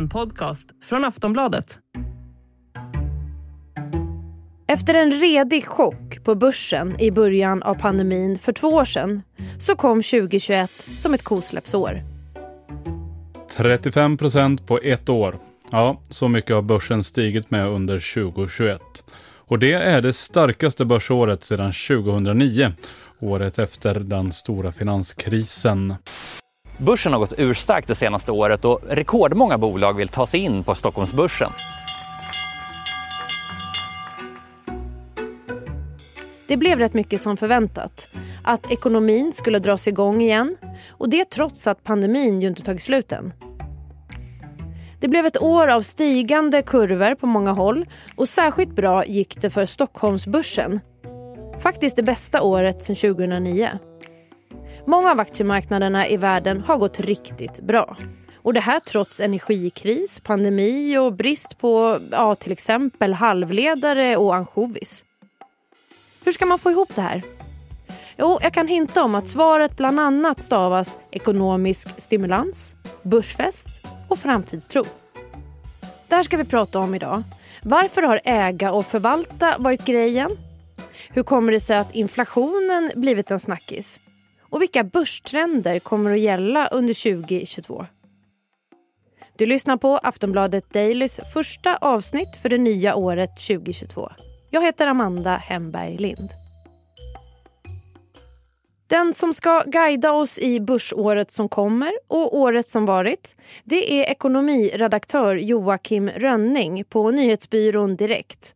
En podcast från Aftonbladet. Efter en redig chock på börsen i början av pandemin för två år sedan så kom 2021 som ett kosläppsår. 35 procent på ett år. Ja, så mycket har börsen stigit med under 2021. Och det är det starkaste börsåret sedan 2009, året efter den stora finanskrisen. Börsen har gått urstarkt det senaste året och rekordmånga bolag vill ta sig in på Stockholmsbörsen. Det blev rätt mycket som förväntat. Att ekonomin skulle dras igång igen och det trots att pandemin ju inte tagit slut än. Det blev ett år av stigande kurvor på många håll och särskilt bra gick det för Stockholmsbörsen. Faktiskt det bästa året sedan 2009. Många av aktiemarknaderna i världen har gått riktigt bra. Och det här trots energikris, pandemi och brist på ja, till exempel halvledare och ansjovis. Hur ska man få ihop det här? Jo, jag kan hinta om att svaret bland annat stavas ekonomisk stimulans, börsfest och framtidstro. Det här ska vi prata om idag. Varför har äga och förvalta varit grejen? Hur kommer det sig att inflationen blivit en snackis? Och vilka börstrender kommer att gälla under 2022? Du lyssnar på Aftonbladet Dailys första avsnitt för det nya året 2022. Jag heter Amanda Hemberg Lind. Den som ska guida oss i börsåret som kommer och året som varit det är ekonomiredaktör Joakim Rönning på nyhetsbyrån Direkt.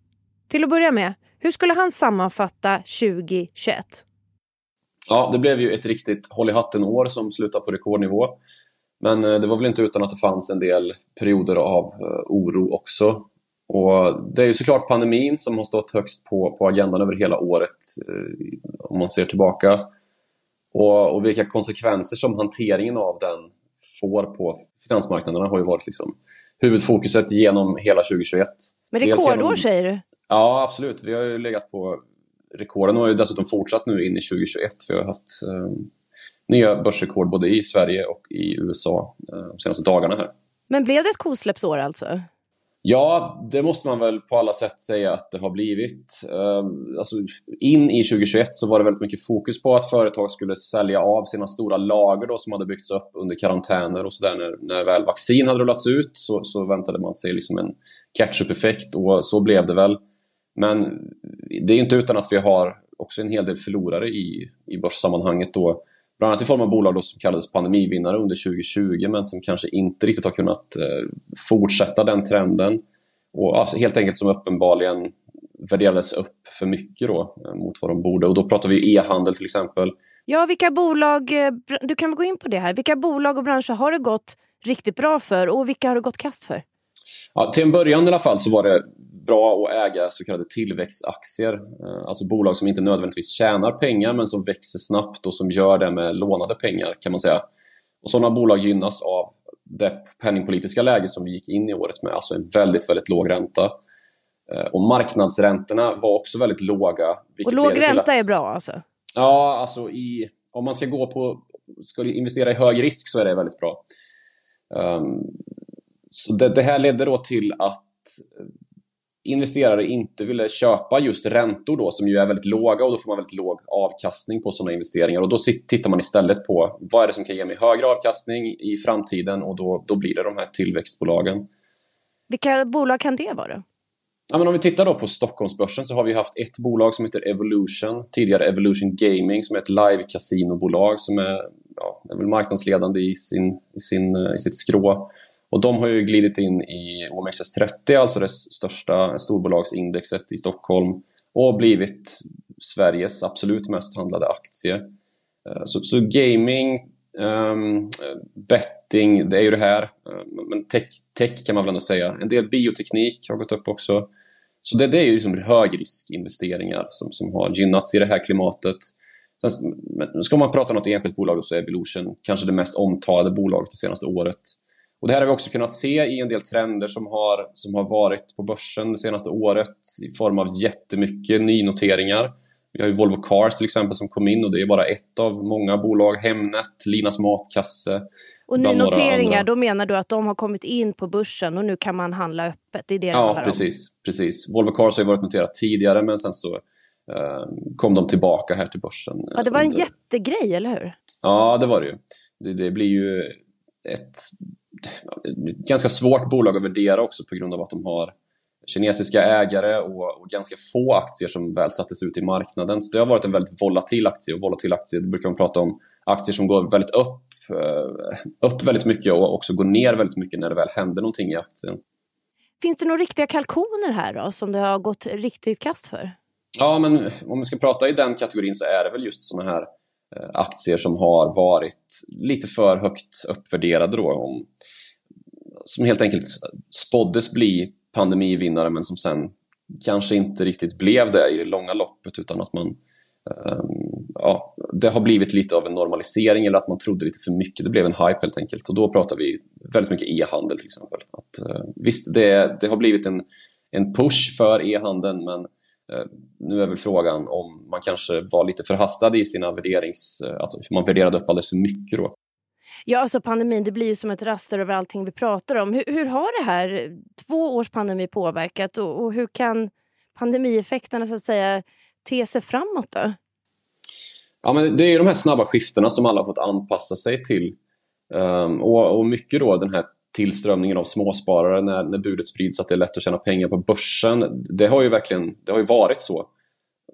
Till att börja med, hur skulle han sammanfatta 2021? Ja, det blev ju ett riktigt håll i hatten-år som slutade på rekordnivå. Men eh, det var väl inte utan att det fanns en del perioder av eh, oro också. Och det är ju såklart pandemin som har stått högst på, på agendan över hela året eh, om man ser tillbaka. Och, och, vilka konsekvenser som hanteringen av den får på finansmarknaderna har ju varit liksom huvudfokuset genom hela 2021. Men rekordår genom... säger du? Ja, absolut. Vi har ju legat på rekorden har ju dessutom fortsatt nu in i 2021. Vi har haft eh, nya börsrekord både i Sverige och i USA eh, de senaste dagarna här. Men blev det ett kosläppsår alltså? Ja, det måste man väl på alla sätt säga att det har blivit. Ehm, alltså, in i 2021 så var det väldigt mycket fokus på att företag skulle sälja av sina stora lager då, som hade byggts upp under karantäner och sådär. När, när väl vaccin hade rullats ut så, så väntade man sig liksom en catch-up-effekt och så blev det väl. Men det är inte utan att vi har också en hel del förlorare i, i börssammanhanget då. Bland annat i form av bolag som kallades pandemivinnare under 2020 men som kanske inte riktigt har kunnat eh, fortsätta den trenden. Och alltså, helt enkelt som uppenbarligen värderades upp för mycket då, eh, mot vad de borde. Och då pratar vi e-handel till exempel. Ja, vilka bolag, eh, du kan gå in på det här. Vilka bolag och branscher har det gått riktigt bra för och vilka har det gått kast för? Ja, till en början i alla fall så var det bra att äga så kallade tillväxtaktier. Eh, alltså bolag som inte nödvändigtvis tjänar pengar men som växer snabbt och som gör det med lånade pengar kan man säga. Och sådana bolag gynnas av det penningpolitiska läge som vi gick in i året med, alltså en väldigt, väldigt låg ränta. Eh, och marknadsräntorna var också väldigt låga. Och låg ränta att, är bra alltså? Ja, alltså i, om man ska gå på, ska investera i hög risk så är det väldigt bra. Um, så det, det, här ledde då till att investerare inte ville köpa just räntor då som ju är väldigt låga och då får man väldigt låg avkastning på sådana investeringar och då tittar man istället på vad är det som kan ge mig högre avkastning i framtiden och då, då blir det de här tillväxtbolagen. Vilka bolag kan det vara? Ja, men om vi tittar då på Stockholmsbörsen så har vi haft ett bolag som heter Evolution, tidigare Evolution Gaming som är ett live-kasinobolag som är, ja, är väl marknadsledande i, sin, i, sin, i sitt skrå. Och de har ju glidit in i OMXS30, alltså det största storbolagsindexet i Stockholm och blivit Sveriges absolut mest handlade aktie. Eh, så, så gaming, um, betting, det är ju det här. Eh, men tech, tech kan man väl ändå säga. En del bioteknik har gått upp också. Så det, det är ju liksom högriskinvesteringar som, som har gynnats i det här klimatet. Men ska man prata om något enskilt bolag så är Evolution kanske det mest omtalade bolaget det senaste året. Och det här har vi också kunnat se i en del trender som har, som har varit på börsen det senaste året i form av jättemycket nynoteringar. Vi har ju Volvo Cars till exempel som kom in och det är bara ett av många bolag. Hemnet, Linas Matkasse. Och nynoteringar, då menar du att de har kommit in på börsen och nu kan man handla öppet? Det är det Ja, precis, precis. Volvo Cars har ju varit noterat tidigare men sen så eh, kom de tillbaka här till börsen. Ja, det var en under... jättegrej, eller hur? Ja, det var det ju. Det, det blir ju ett, ett ganska svårt bolag att värdera också på grund av att de har kinesiska ägare och, och, ganska få aktier som väl sattes ut i marknaden. Så det har varit en väldigt volatil aktie och volatil aktie, det brukar man prata om aktier som går väldigt upp, eh, upp väldigt mycket och också går ner väldigt mycket när det väl händer någonting i aktien. Finns det några riktiga kalkoner här då, som det har gått riktigt kast för? Ja, men om vi ska prata i den kategorin så är det väl just sådana här Eh, aktier som har varit lite för högt uppvärderade då. Om, som helt enkelt spåddes bli pandemivinnare men som sen kanske inte riktigt blev det i det långa loppet utan att man um, ja, det har blivit lite av en normalisering eller att man trodde lite för mycket. Det blev en hype helt enkelt och då pratar vi väldigt mycket e-handel till exempel. Att, uh, visst, det, det har blivit en, en push för e-handeln men nu är väl frågan om man kanske var lite förhastad i sina värderings... Alltså man värderade upp alldeles för mycket då. Ja, alltså pandemin det blir ju som ett raster över allting vi pratar om. Hur, hur har det här två års pandemi påverkat och, och, hur kan pandemieffekterna så att säga te sig framåt då? Ja, men det är de här snabba skiftena som alla har fått anpassa sig till. Um, och, och mycket då den här tillströmningen av småsparare när, när budet sprids att det är lätt att tjäna pengar på börsen. Det har ju verkligen det har ju varit så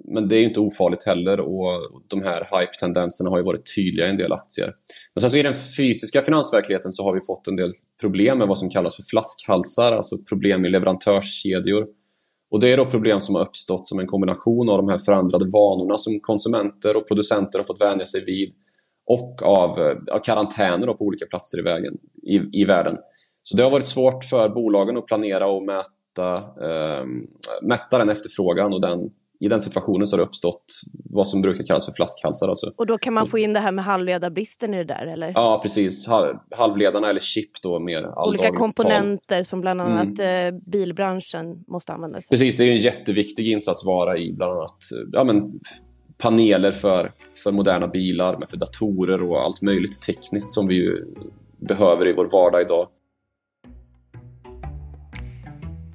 men det är inte ofarligt heller och de här hype-tendenserna har ju varit tydliga i en del aktier. Men sen så i den fysiska finansverkligheten så har vi fått en del problem med vad som kallas för flaskhalsar, alltså problem i leverantörskedjor. Och det är då problem som har uppstått som en kombination av de här förändrade vanorna som konsumenter och producenter har fått vänja sig vid och av, av karantäner på olika platser i, vägen, i, i världen. Så det har varit svårt för bolagen att planera och mäta, eh, mäta den efterfrågan och den i den situationen så har det uppstått vad som brukar kallas för flaskhalsar. Alltså. Och då kan man få in det här med halvledarbristen i det där eller? Ja precis, halvledarna eller chip då mer Olika komponenter tal. som bland annat mm. Eh, bilbranschen måste använda sig Precis, det är en jätteviktig insatsvara i bland annat ja, men, paneler för, för moderna bilar, men för datorer och allt möjligt tekniskt som vi ju behöver i vår vardag idag.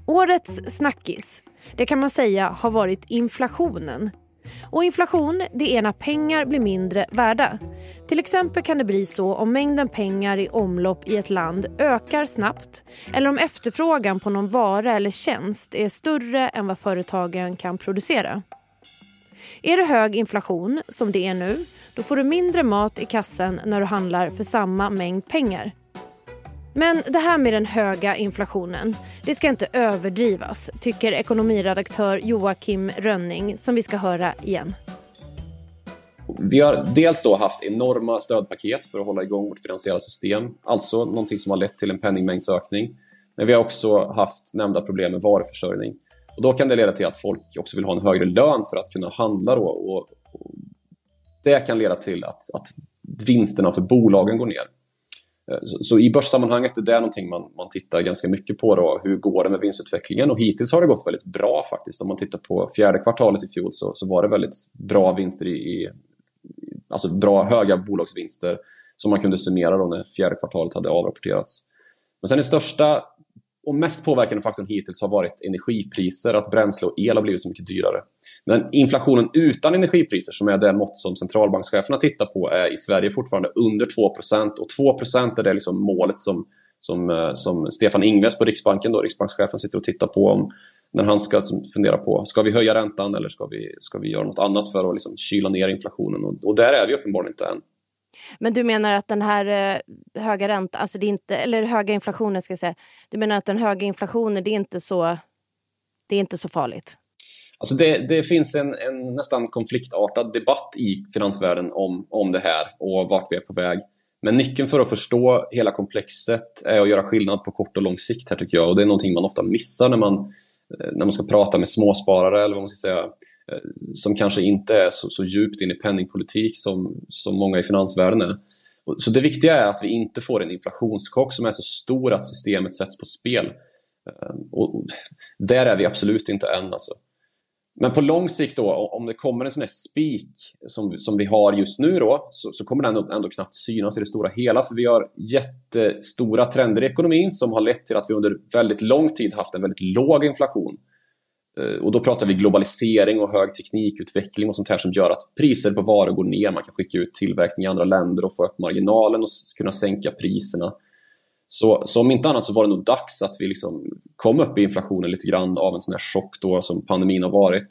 Årets snackis, det kan man säga har varit inflationen. Och inflation det är när pengar blir mindre värda. Till exempel kan det bli så om mängden pengar i omlopp i ett land ökar snabbt eller om efterfrågan på någon vara eller tjänst är större än vad företagen kan producera. Är det hög inflation, som det är nu, då får du mindre mat i kassen när du handlar för samma mängd pengar. Men det här med den höga inflationen, det ska inte överdrivas, tycker ekonomiredaktör Joakim Rönning, som vi ska höra igen. Vi har dels då haft enorma stödpaket för att hålla igång vårt finansiella system, alltså någonting som har lett till en penningmängdsökning. Men vi har också haft nämnda problem med varuförsörjning. Och då kan det leda till att folk också vill ha en högre lön för att kunna handla. Då, och, och det kan leda till att, att vinsterna för bolagen går ner. Eh, så, så, i börssammanhanget är det någonting man, man tittar ganska mycket på. Då. Hur går det med vinstutvecklingen? Och hittills har det gått väldigt bra faktiskt. Om man tittar på fjärde kvartalet i fjol så, så var det väldigt bra vinster i, i alltså bra höga bolagsvinster som man kunde summera då när fjärde kvartalet hade avrapporterats. Men sen den största och mest påverkande faktorn hittills har varit energipriser, att bränsle och el har blivit så mycket dyrare. Men inflationen utan energipriser, som är det mått som centralbankscheferna tittar på, är i Sverige fortfarande under 2% och 2% är det liksom målet som, som, eh, som Stefan Ingves på Riksbanken, då, riksbankschefen, sitter och tittar på om, när han ska liksom fundera på, ska vi höja räntan eller ska vi, ska vi göra något annat för att liksom kyla ner inflationen? Och, och där är vi uppenbarligen inte än. Men du menar att den här eh, höga räntan, alltså det är inte, eller höga inflationen ska jag säga, du menar att den höga inflationen det är inte så, det är inte så farligt? Alltså det, det finns en, en, nästan konfliktartad debatt i finansvärlden om, om det här och vart vi är på väg. Men nyckeln för att förstå hela komplexet är att göra skillnad på kort och lång sikt här tycker jag. Och det är någonting man ofta missar när man, eh, när man ska prata med småsparare eller vad man ska säga, Eh, som kanske inte är så, så djupt in i penningpolitik som, som många i finansvärlden är. Så det viktiga är att vi inte får en inflationschock som är så stor att systemet sätts på spel. Eh, och där är vi absolut inte än. Alltså. Men på lång sikt då, om det kommer en sån här spik som, som vi har just nu då, så, så kommer den ändå knappt synas i det stora hela. För vi har jättestora trender i ekonomin som har lett till att vi under väldigt lång tid haft en väldigt låg inflation. Eh, och då pratar vi globalisering och hög teknikutveckling och sånt här som gör att priser på varor går ner. Man kan skicka ut tillverkning i andra länder och få upp marginalen och kunna sänka priserna. Så, så om inte annat så var det nog dags att vi liksom kom upp i inflationen lite grann av en sån här chock då som pandemin har varit.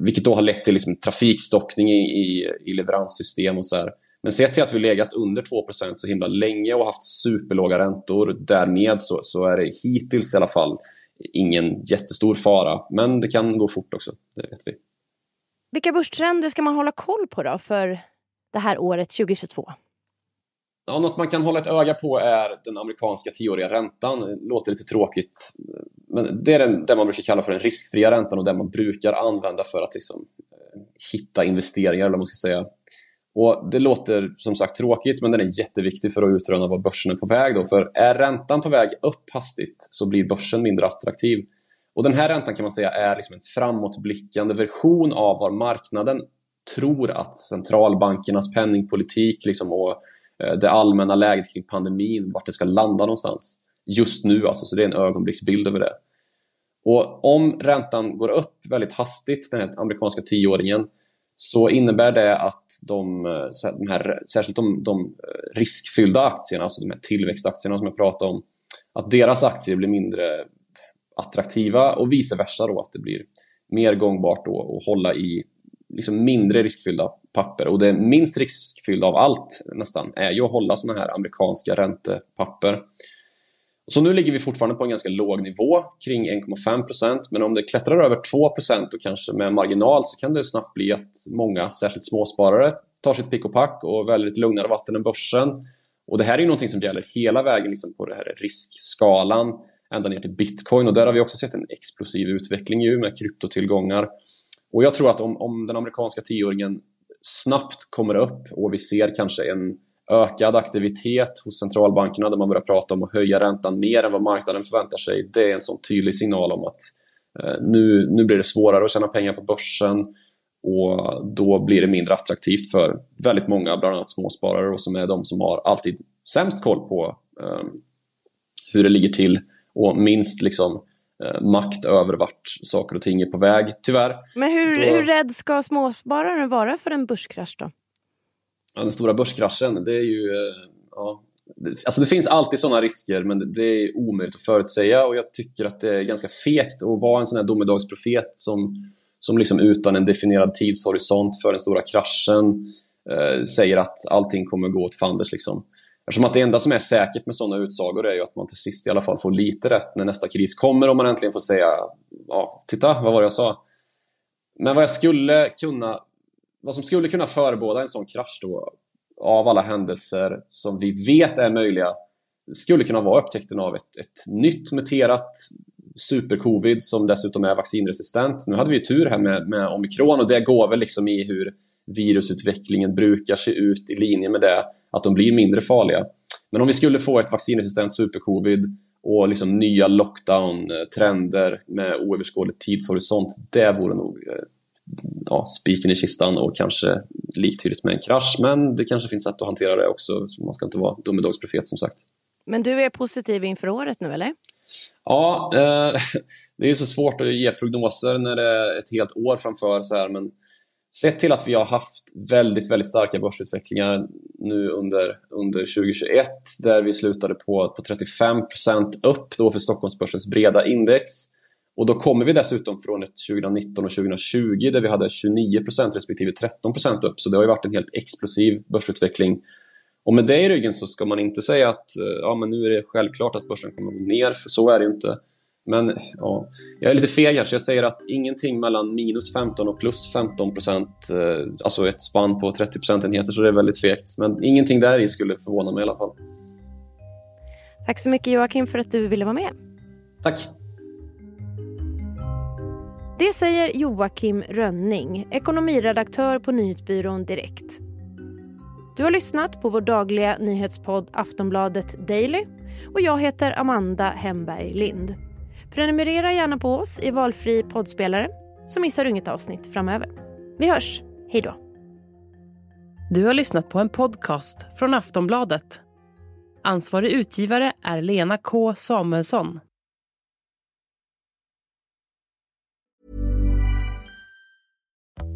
Vilket då har lett till liksom trafikstockning i, i, i leveranssystem och så här. Men sett till att vi legat under 2% så himla länge och haft superlåga räntor, därmed så, så är det hittills i alla fall ingen jättestor fara. Men det kan gå fort också, det vet vi. Vilka börstrender ska man hålla koll på då för det här året 2022? Ja, något man kan hålla ett öga på är den amerikanska tioåriga räntan. Det låter lite tråkigt, men det är den, det man brukar kalla för den riskfria räntan och den man brukar använda för att liksom, eh, hitta investeringar, eller man ska säga. Och Det låter som sagt tråkigt, men den är jätteviktig för att utröna var börsen är på väg. Då. För är räntan på väg upp hastigt så blir börsen mindre attraktiv. Och Den här räntan kan man säga är liksom en framåtblickande version av var marknaden tror att centralbankernas penningpolitik liksom och eh, det allmänna läget kring pandemin, vart det ska landa någonstans. Just nu alltså, så det är en ögonblicksbild över det. Och om räntan går upp väldigt hastigt, den här amerikanska tioåringen, så innebär det att de, eh, de här, särskilt de, de eh, riskfyllda aktierna, alltså de här tillväxtaktierna som jag pratade om, att deras aktier blir mindre attraktiva och vice versa då, att det blir mer gångbart då att hålla i liksom mindre riskfyllda papper. Och det minst riskfyllda av allt nästan är ju att hålla såna här amerikanska räntepapper. Så nu ligger vi fortfarande på en ganska låg nivå, kring 1,5% men om det klättrar över 2% och kanske med marginal så kan det snabbt bli att många, särskilt småsparare, tar sitt pick och pack och väljer ett lugnare vatten än börsen. Och det här är ju någonting som gäller hela vägen liksom på den här riskskalan, ända ner till bitcoin och där har vi också sett en explosiv utveckling ju med kryptotillgångar. Och jag tror att om, om den amerikanska tioåringen snabbt kommer upp och vi ser kanske en ökad aktivitet hos centralbankerna där man börjar prata om att höja räntan mer än vad marknaden förväntar sig. Det är en sån tydlig signal om att eh, nu, nu blir det svårare att tjäna pengar på börsen och då blir det mindre attraktivt för väldigt många, bland annat småsparare och som är de som har alltid sämst koll på eh, hur det ligger till och minst liksom Eh, makt över vart saker och ting är på väg, tyvärr. Men hur, då... hur rädd ska småspararen vara för en börskrasch då? Ja, den stora börskraschen, det är ju... Eh, ja, alltså det finns alltid sådana risker, men det är omöjligt att förutsäga och jag tycker att det är ganska fegt att vara en sån här domedagsprofet som, som liksom utan en definierad tidshorisont för den stora kraschen eh, säger att allting kommer gå åt fanders. Liksom. Eftersom att det enda som är säkert med sådana utsagor är ju att man till sist i alla fall får lite rätt när nästa kris kommer och man äntligen får säga ja, titta, vad var det jag sa? Men vad jag skulle kunna vad som skulle kunna förebåda en sån krasch då av alla händelser som vi vet är möjliga skulle kunna vara upptäckten av ett, ett nytt muterat supercovid som dessutom är vaccinresistent. Nu hade vi tur här med, med omikron och det går väl liksom i hur virusutvecklingen brukar se ut i linje med det att de blir mindre farliga. Men om vi skulle få ett vaccinresistent supercovid och liksom nya lockdown-trender med oöverskådlig tidshorisont, det vore nog eh, ja, spiken i kistan och kanske liktydigt med en krasch. Men det kanske finns sätt att hantera det också, så man ska inte vara domedagsprofet som sagt. Men du är positiv inför året nu, eller? Ja, eh, det är ju så svårt att ge prognoser när det är ett helt år framför så här, men Sett till att vi har haft väldigt, väldigt starka börsutvecklingar nu under, under 2021 där vi slutade på, på 35% upp då för Stockholmsbörsens breda index. Och då kommer vi dessutom från ett 2019 och 2020 där vi hade 29 respektive 13% upp. Så det har ju varit en helt explosiv börsutveckling. Och med det i ryggen så ska man inte säga att eh, ja, men nu är det självklart att börsen kommer att gå ner, för så är det ju inte. Men ja, jag är lite feg här så jag säger att ingenting mellan minus 15 och plus 15 procent, eh, alltså ett spann på 30 procentenheter, så det är väldigt fegt. Men ingenting där i skulle förvåna mig i alla fall. Tack så mycket Joakim för att du ville vara med. Tack. Det säger Joakim Rönning, ekonomiredaktör på nyhetsbyrån Direkt. Du har lyssnat på vår dagliga nyhetspodd Aftonbladet Daily och jag heter Amanda Hemberg Lind. Prenumerera gärna på oss i valfri poddspelare så missar du inget avsnitt framöver. Vi hörs. Hej då. Du har lyssnat på en podcast från Aftonbladet. Ansvarig utgivare är Lena K Samuelsson.